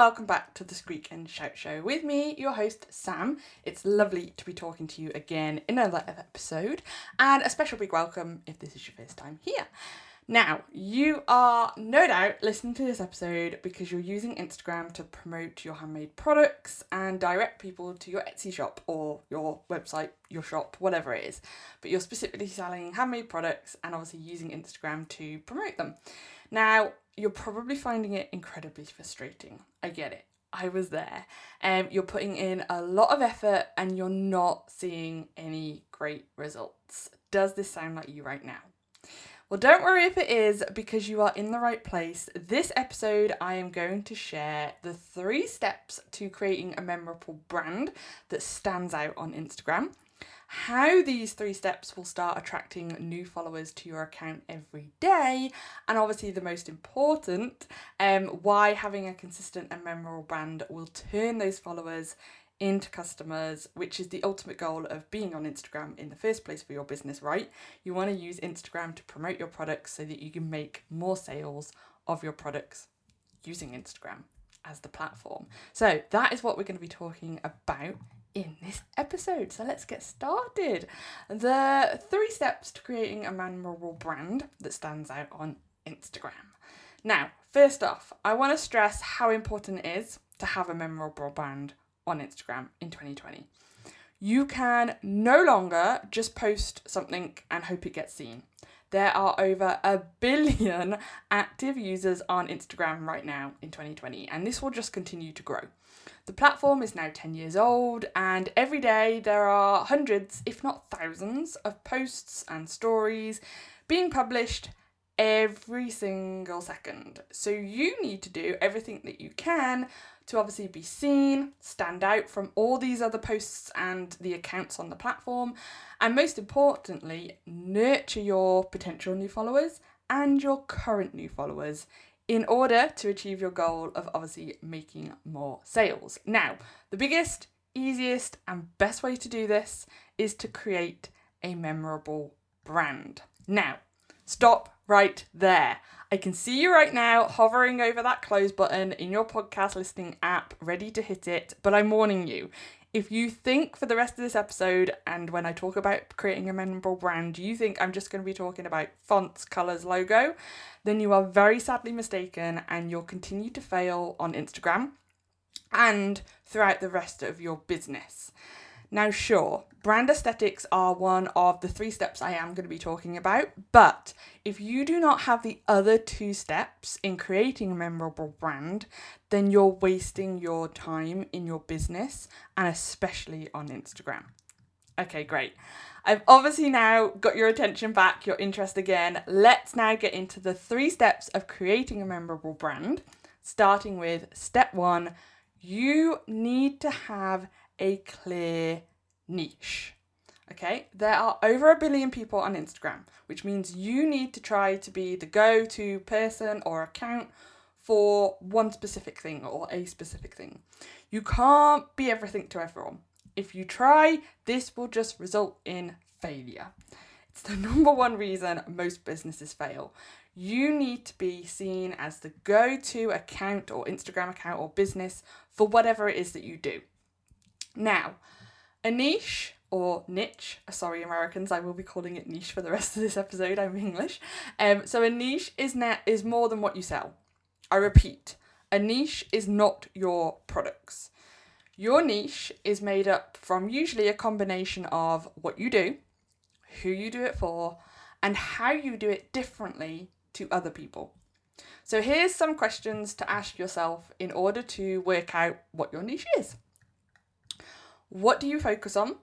Welcome back to the Squeak and Shout Show with me, your host Sam. It's lovely to be talking to you again in another episode, and a special big welcome if this is your first time here. Now, you are no doubt listening to this episode because you're using Instagram to promote your handmade products and direct people to your Etsy shop or your website, your shop, whatever it is. But you're specifically selling handmade products and obviously using Instagram to promote them. Now, you're probably finding it incredibly frustrating. I get it. I was there. Um, you're putting in a lot of effort and you're not seeing any great results. Does this sound like you right now? Well, don't worry if it is, because you are in the right place. This episode, I am going to share the three steps to creating a memorable brand that stands out on Instagram, how these three steps will start attracting new followers to your account every day, and obviously, the most important, um, why having a consistent and memorable brand will turn those followers into customers, which is the ultimate goal of being on Instagram in the first place for your business, right? You want to use Instagram to promote your products so that you can make more sales of your products using Instagram as the platform. So, that is what we're going to be talking about in this episode. So, let's get started. The three steps to creating a memorable brand that stands out on Instagram. Now, first off, I want to stress how important it is to have a memorable brand on Instagram in 2020. You can no longer just post something and hope it gets seen. There are over a billion active users on Instagram right now in 2020, and this will just continue to grow. The platform is now 10 years old, and every day there are hundreds, if not thousands, of posts and stories being published every single second. So you need to do everything that you can to obviously be seen, stand out from all these other posts and the accounts on the platform, and most importantly, nurture your potential new followers and your current new followers in order to achieve your goal of obviously making more sales. Now, the biggest, easiest, and best way to do this is to create a memorable brand. Now, stop right there. I can see you right now hovering over that close button in your podcast listening app, ready to hit it. But I'm warning you if you think for the rest of this episode and when I talk about creating a memorable brand, you think I'm just going to be talking about fonts, colours, logo, then you are very sadly mistaken and you'll continue to fail on Instagram and throughout the rest of your business. Now, sure, brand aesthetics are one of the three steps I am going to be talking about, but if you do not have the other two steps in creating a memorable brand, then you're wasting your time in your business and especially on Instagram. Okay, great. I've obviously now got your attention back, your interest again. Let's now get into the three steps of creating a memorable brand, starting with step one you need to have a clear niche. Okay, there are over a billion people on Instagram, which means you need to try to be the go to person or account for one specific thing or a specific thing. You can't be everything to everyone. If you try, this will just result in failure. It's the number one reason most businesses fail. You need to be seen as the go to account or Instagram account or business for whatever it is that you do. Now, a niche or niche, sorry Americans, I will be calling it niche for the rest of this episode. I'm English. Um, so a niche is net is more than what you sell. I repeat, a niche is not your products. Your niche is made up from usually a combination of what you do, who you do it for, and how you do it differently to other people. So here's some questions to ask yourself in order to work out what your niche is. What do you focus on?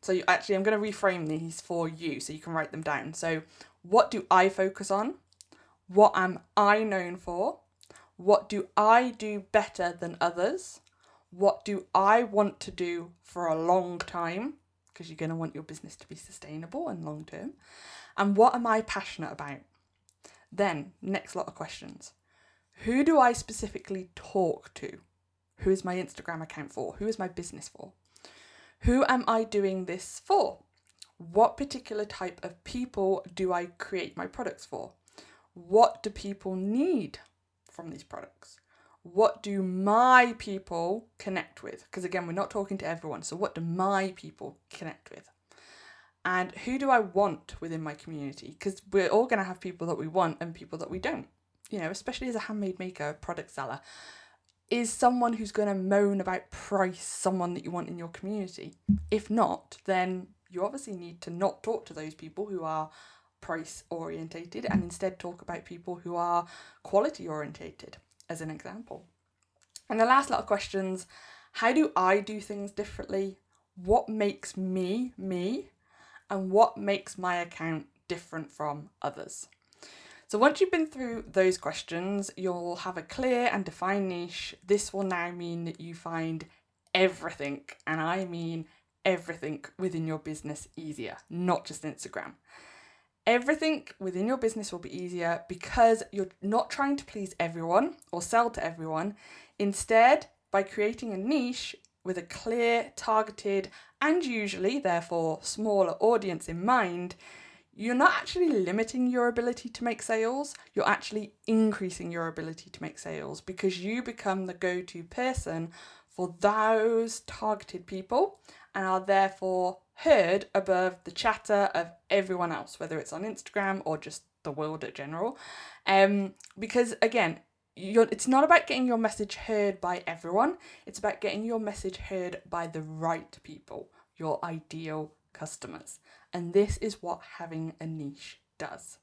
So you, actually, I'm going to reframe these for you so you can write them down. So, what do I focus on? What am I known for? What do I do better than others? What do I want to do for a long time? Because you're going to want your business to be sustainable and long term. And what am I passionate about? Then, next lot of questions. Who do I specifically talk to? Who is my Instagram account for? Who is my business for? Who am I doing this for? What particular type of people do I create my products for? What do people need from these products? What do my people connect with? Because again, we're not talking to everyone. So, what do my people connect with? And who do I want within my community? Because we're all going to have people that we want and people that we don't. You know, especially as a handmade maker, product seller, is someone who's going to moan about price someone that you want in your community? If not, then you obviously need to not talk to those people who are price orientated and instead talk about people who are quality orientated, as an example. And the last lot of questions how do I do things differently? What makes me me? And what makes my account different from others? So once you've been through those questions, you'll have a clear and defined niche. This will now mean that you find everything, and I mean everything within your business easier, not just Instagram. Everything within your business will be easier because you're not trying to please everyone or sell to everyone. Instead, by creating a niche with a clear, targeted, and usually, therefore, smaller audience in mind, you're not actually limiting your ability to make sales, you're actually increasing your ability to make sales because you become the go to person for those targeted people and are therefore heard above the chatter of everyone else, whether it's on Instagram or just the world at general. Um, because again, you're, it's not about getting your message heard by everyone, it's about getting your message heard by the right people, your ideal customers. And this is what having a niche does.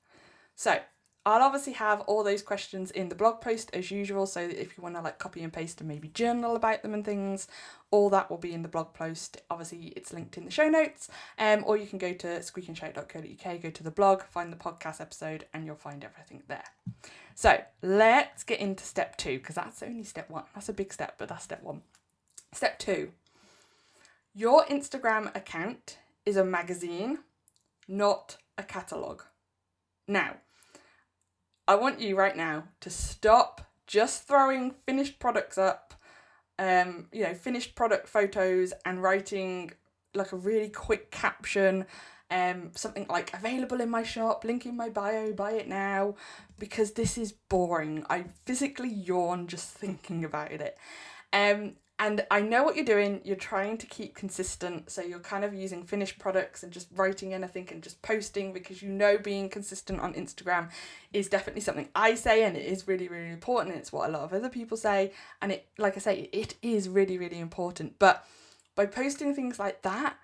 So, I'll obviously have all those questions in the blog post as usual. So if you want to like copy and paste and maybe journal about them and things, all that will be in the blog post. Obviously, it's linked in the show notes. Um, or you can go to squeakandshout.co.uk, go to the blog, find the podcast episode, and you'll find everything there. So let's get into step two because that's only step one. That's a big step, but that's step one. Step two. Your Instagram account is a magazine, not a catalogue. Now, I want you right now to stop just throwing finished products up, um, you know, finished product photos and writing like a really quick caption, um, something like available in my shop, link in my bio, buy it now, because this is boring. I physically yawn just thinking about it. Um, and I know what you're doing. You're trying to keep consistent. So you're kind of using finished products and just writing anything and just posting because you know being consistent on Instagram is definitely something I say and it is really, really important. It's what a lot of other people say. And it, like I say, it is really, really important. But by posting things like that,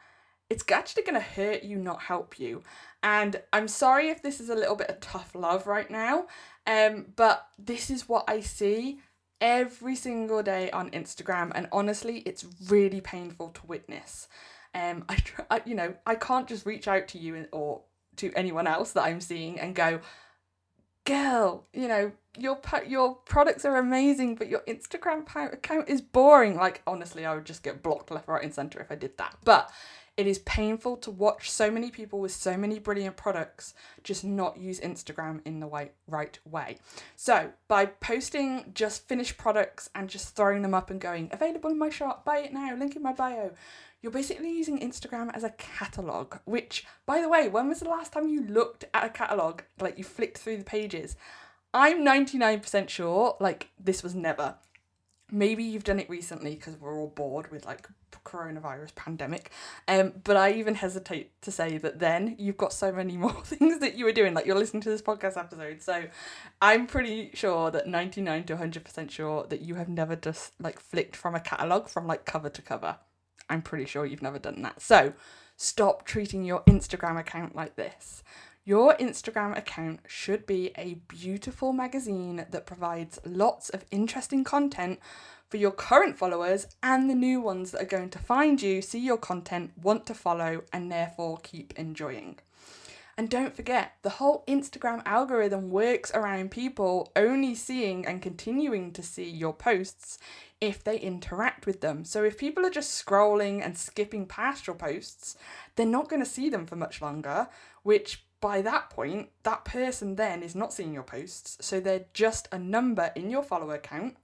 it's actually going to hurt you, not help you. And I'm sorry if this is a little bit of tough love right now, um, but this is what I see every single day on Instagram, and honestly, it's really painful to witness. Um, I, I you know, I can't just reach out to you or to anyone else that I'm seeing and go, girl, you know, your your products are amazing, but your Instagram account is boring. Like honestly, I would just get blocked left, right, and center if I did that. But it is painful to watch so many people with so many brilliant products just not use Instagram in the right, right way. So, by posting just finished products and just throwing them up and going, available in my shop, buy it now, link in my bio, you're basically using Instagram as a catalogue. Which, by the way, when was the last time you looked at a catalogue? Like you flicked through the pages? I'm 99% sure, like, this was never. Maybe you've done it recently because we're all bored with like coronavirus pandemic. Um, but I even hesitate to say that then you've got so many more things that you were doing. Like you're listening to this podcast episode, so I'm pretty sure that ninety nine to hundred percent sure that you have never just like flicked from a catalog from like cover to cover. I'm pretty sure you've never done that. So stop treating your Instagram account like this. Your Instagram account should be a beautiful magazine that provides lots of interesting content for your current followers and the new ones that are going to find you, see your content, want to follow, and therefore keep enjoying. And don't forget, the whole Instagram algorithm works around people only seeing and continuing to see your posts if they interact with them. So if people are just scrolling and skipping past your posts, they're not going to see them for much longer, which by that point, that person then is not seeing your posts. So they're just a number in your follower count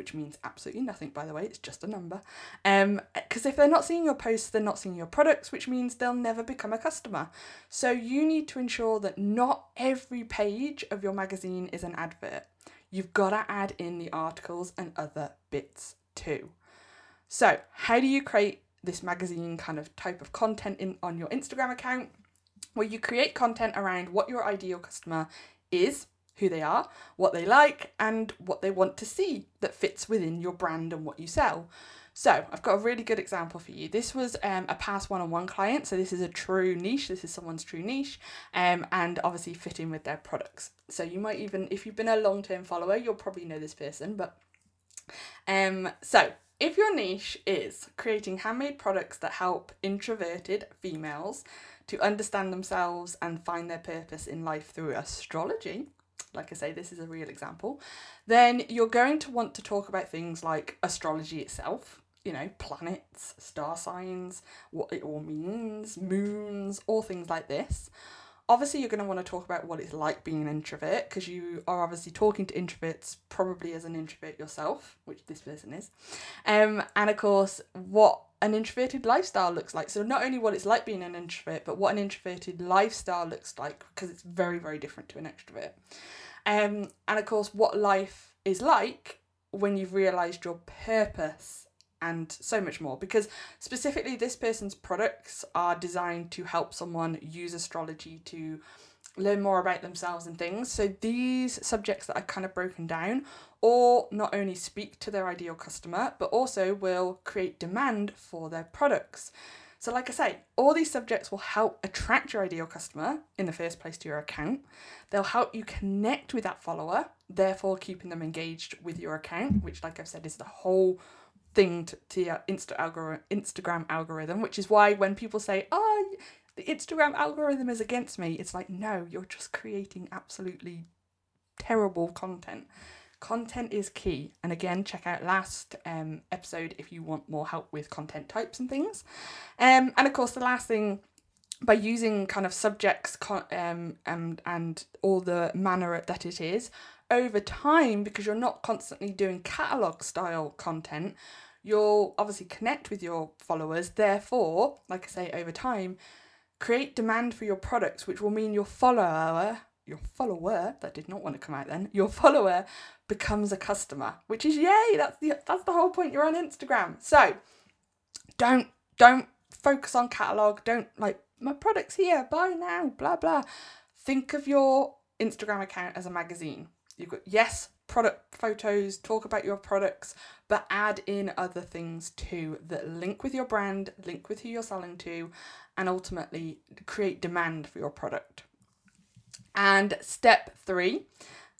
which means absolutely nothing, by the way, it's just a number. Um, because if they're not seeing your posts, they're not seeing your products, which means they'll never become a customer. So you need to ensure that not every page of your magazine is an advert. you've got to add in the articles and other bits too. So, how do you create this magazine kind of type of content in on your Instagram account? Where you create content around what your ideal customer is, who they are, what they like, and what they want to see that fits within your brand and what you sell. So I've got a really good example for you. This was um, a past one-on-one client, so this is a true niche. This is someone's true niche, um, and obviously fitting with their products. So you might even, if you've been a long-term follower, you'll probably know this person. But um, so if your niche is creating handmade products that help introverted females to understand themselves and find their purpose in life through astrology, like I say, this is a real example, then you're going to want to talk about things like astrology itself, you know, planets, star signs, what it all means, moons, all things like this. Obviously, you're going to want to talk about what it's like being an introvert because you are obviously talking to introverts probably as an introvert yourself, which this person is. Um, and of course, what an introverted lifestyle looks like. So, not only what it's like being an introvert, but what an introverted lifestyle looks like because it's very, very different to an extrovert. Um, and of course, what life is like when you've realised your purpose and so much more. Because specifically, this person's products are designed to help someone use astrology to learn more about themselves and things. So these subjects that are kind of broken down or not only speak to their ideal customer, but also will create demand for their products. So, like I say, all these subjects will help attract your ideal customer in the first place to your account. They'll help you connect with that follower, therefore keeping them engaged with your account, which, like I've said, is the whole thing to, to your Insta Instagram algorithm, which is why when people say, oh, the Instagram algorithm is against me, it's like, no, you're just creating absolutely terrible content. Content is key. And again check out last um, episode if you want more help with content types and things. Um, and of course the last thing by using kind of subjects um, and, and all the manner that it is over time because you're not constantly doing catalog style content you'll obviously connect with your followers. Therefore like i say over time create demand for your products which will mean your follower your follower that did not want to come out then your follower becomes a customer which is yay that's the that's the whole point. You're on instagram. So don't don't focus on catalog. Don't like my products here. Buy now. Blah blah. Think of your instagram account as a magazine you've got yes product photos talk about your products but add in other things too that link with your brand link with who you're selling to and ultimately create demand for your product and step three,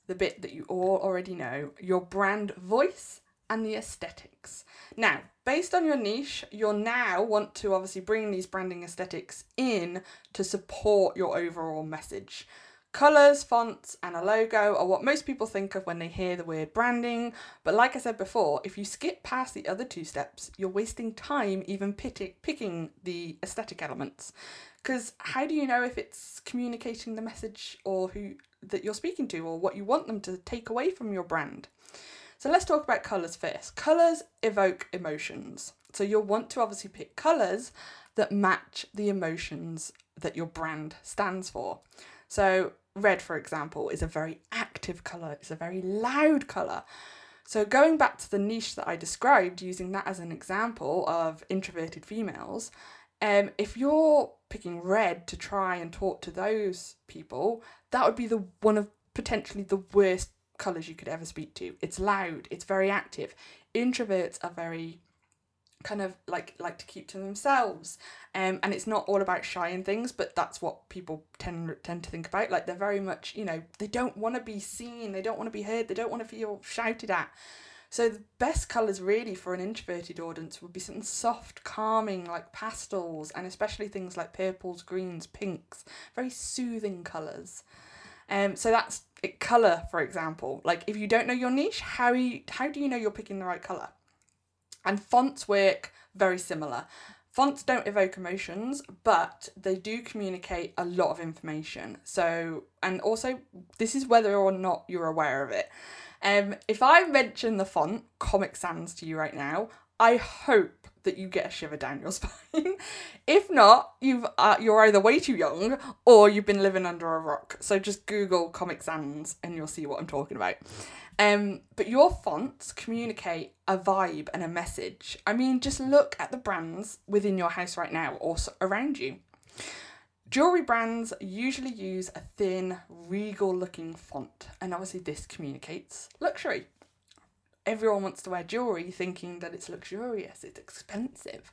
the bit that you all already know, your brand voice and the aesthetics. Now, based on your niche, you'll now want to obviously bring these branding aesthetics in to support your overall message. Colours, fonts, and a logo are what most people think of when they hear the word branding, but like I said before, if you skip past the other two steps, you're wasting time even picking the aesthetic elements. Because how do you know if it's communicating the message or who that you're speaking to or what you want them to take away from your brand? So let's talk about colours first. Colours evoke emotions. So you'll want to obviously pick colours that match the emotions that your brand stands for. So red, for example, is a very active colour, it's a very loud colour. So going back to the niche that I described, using that as an example of introverted females, um, if you're picking red to try and talk to those people, that would be the one of potentially the worst colours you could ever speak to. It's loud, it's very active. Introverts are very kind of like like to keep to themselves um and it's not all about shy and things but that's what people tend tend to think about like they're very much you know they don't want to be seen they don't want to be heard they don't want to feel shouted at so the best colours really for an introverted audience would be something soft, calming like pastels and especially things like purples, greens, pinks, very soothing colours. Um, so that's colour, for example. Like if you don't know your niche, how you, how do you know you're picking the right colour? And fonts work very similar. Fonts don't evoke emotions, but they do communicate a lot of information. So, and also, this is whether or not you're aware of it. Um, if I mention the font Comic Sans to you right now, I hope that you get a shiver down your spine. if not, you've uh, you're either way too young or you've been living under a rock. So just Google Comic Sans and you'll see what I'm talking about. Um, but your fonts communicate a vibe and a message. I mean, just look at the brands within your house right now or around you. Jewelry brands usually use a thin, regal looking font, and obviously, this communicates luxury. Everyone wants to wear jewelry thinking that it's luxurious, it's expensive.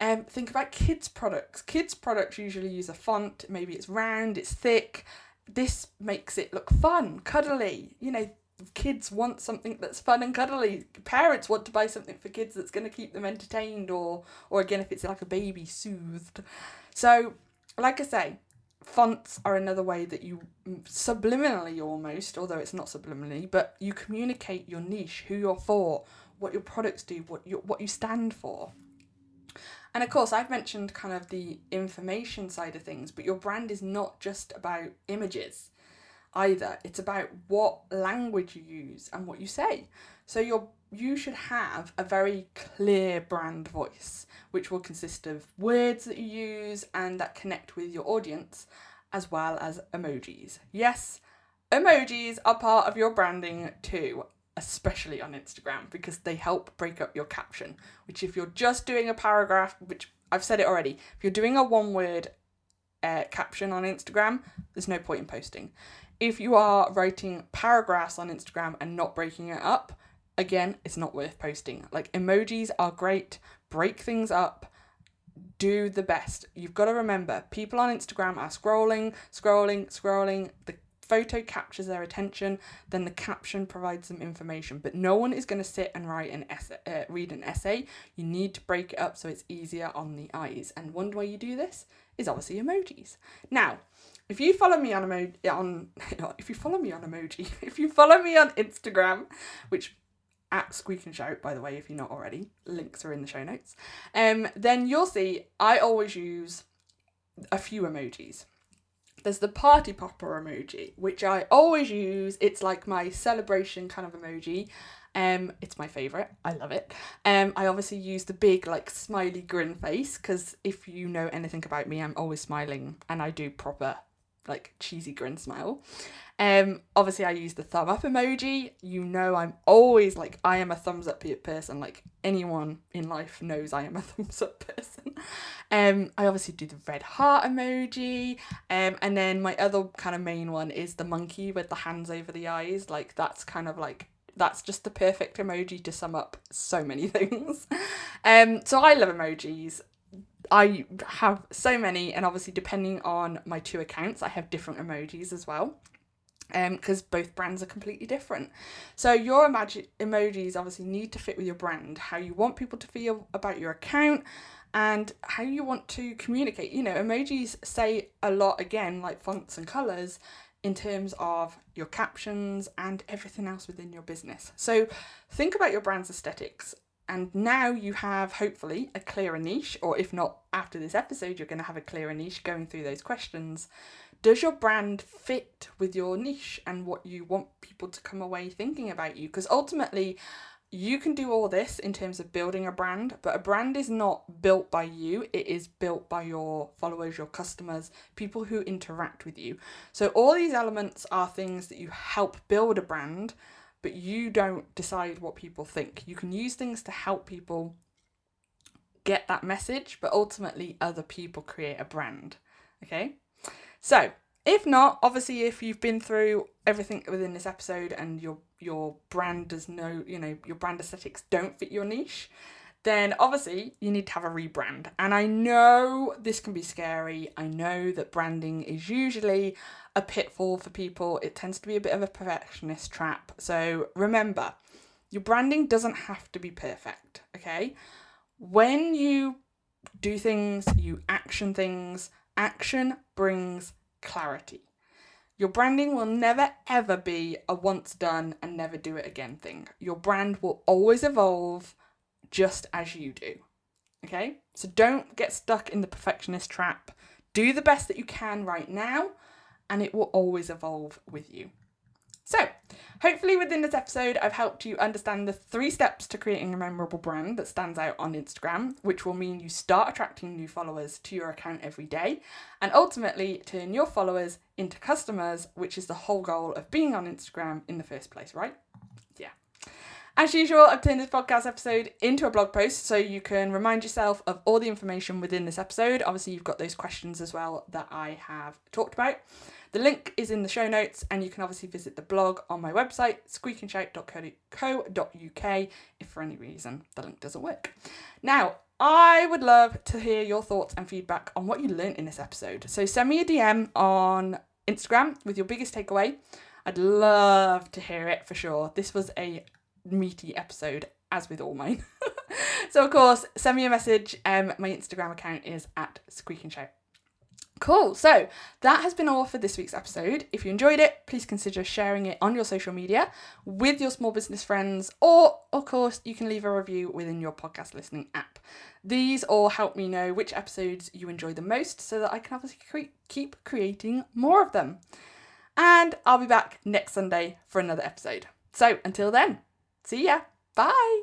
Um, think about kids' products. Kids' products usually use a font, maybe it's round, it's thick. This makes it look fun, cuddly. You know, kids want something that's fun and cuddly. Parents want to buy something for kids that's going to keep them entertained or or again if it's like a baby soothed. So like I say, fonts are another way that you subliminally almost, although it's not subliminally, but you communicate your niche, who you're for, what your products do, what you what you stand for. And of course, I've mentioned kind of the information side of things, but your brand is not just about images either. It's about what language you use and what you say. So your you should have a very clear brand voice, which will consist of words that you use and that connect with your audience, as well as emojis. Yes, emojis are part of your branding too, especially on Instagram, because they help break up your caption. Which, if you're just doing a paragraph, which I've said it already, if you're doing a one word uh, caption on Instagram, there's no point in posting. If you are writing paragraphs on Instagram and not breaking it up, again, it's not worth posting. Like emojis are great, break things up, do the best. You've got to remember, people on Instagram are scrolling, scrolling, scrolling. The photo captures their attention, then the caption provides them information. But no one is going to sit and write an essay, uh, read an essay. You need to break it up so it's easier on the eyes. And one way you do this is obviously emojis. Now, if you follow me on emoji on if you follow me on emoji, if you follow me on Instagram, which at Squeak and Shout, by the way, if you're not already. Links are in the show notes. Um, then you'll see I always use a few emojis. There's the party popper emoji, which I always use. It's like my celebration kind of emoji. Um, it's my favourite. I love it. Um, I obviously use the big like smiley grin face because if you know anything about me, I'm always smiling and I do proper like cheesy grin smile. Um, obviously, I use the thumb up emoji. You know, I'm always like, I am a thumbs up person. Like, anyone in life knows I am a thumbs up person. Um, I obviously do the red heart emoji. Um, and then my other kind of main one is the monkey with the hands over the eyes. Like, that's kind of like, that's just the perfect emoji to sum up so many things. Um, so I love emojis. I have so many, and obviously, depending on my two accounts, I have different emojis as well because um, both brands are completely different. So your emoji- emojis obviously need to fit with your brand, how you want people to feel about your account, and how you want to communicate. You know, emojis say a lot again, like fonts and colors, in terms of your captions and everything else within your business. So think about your brand's aesthetics. And now you have hopefully a clearer niche, or if not after this episode, you're going to have a clearer niche going through those questions does your brand fit with your niche and what you want people to come away thinking about you? Because ultimately, you can do all this in terms of building a brand, but a brand is not built by you, it is built by your followers, your customers, people who interact with you. So, all these elements are things that you help build a brand, but you don't decide what people think. You can use things to help people get that message, but ultimately, other people create a brand. Okay? So, if not, obviously, if you've been through everything within this episode and your your brand does no, you know, your brand aesthetics don't fit your niche, then obviously you need to have a rebrand. And I know this can be scary. I know that branding is usually a pitfall for people. It tends to be a bit of a perfectionist trap. So remember, your branding doesn't have to be perfect, okay? When you do things, you action things, Action brings clarity. Your branding will never ever be a once done and never do it again thing. Your brand will always evolve just as you do. Okay? So don't get stuck in the perfectionist trap. Do the best that you can right now, and it will always evolve with you. So, Hopefully, within this episode, I've helped you understand the three steps to creating a memorable brand that stands out on Instagram, which will mean you start attracting new followers to your account every day and ultimately turn your followers into customers, which is the whole goal of being on Instagram in the first place, right? As usual, I've turned this podcast episode into a blog post so you can remind yourself of all the information within this episode. Obviously, you've got those questions as well that I have talked about. The link is in the show notes, and you can obviously visit the blog on my website, squeakandshout.co.uk, if for any reason the link doesn't work. Now, I would love to hear your thoughts and feedback on what you learned in this episode. So send me a DM on Instagram with your biggest takeaway. I'd love to hear it for sure. This was a meaty episode, as with all mine. so, of course, send me a message. Um, my Instagram account is at Squeak and Shout. Cool. So that has been all for this week's episode. If you enjoyed it, please consider sharing it on your social media with your small business friends, or of course, you can leave a review within your podcast listening app. These all help me know which episodes you enjoy the most so that I can obviously cre- keep creating more of them. And I'll be back next Sunday for another episode. So until then, See ya. Bye.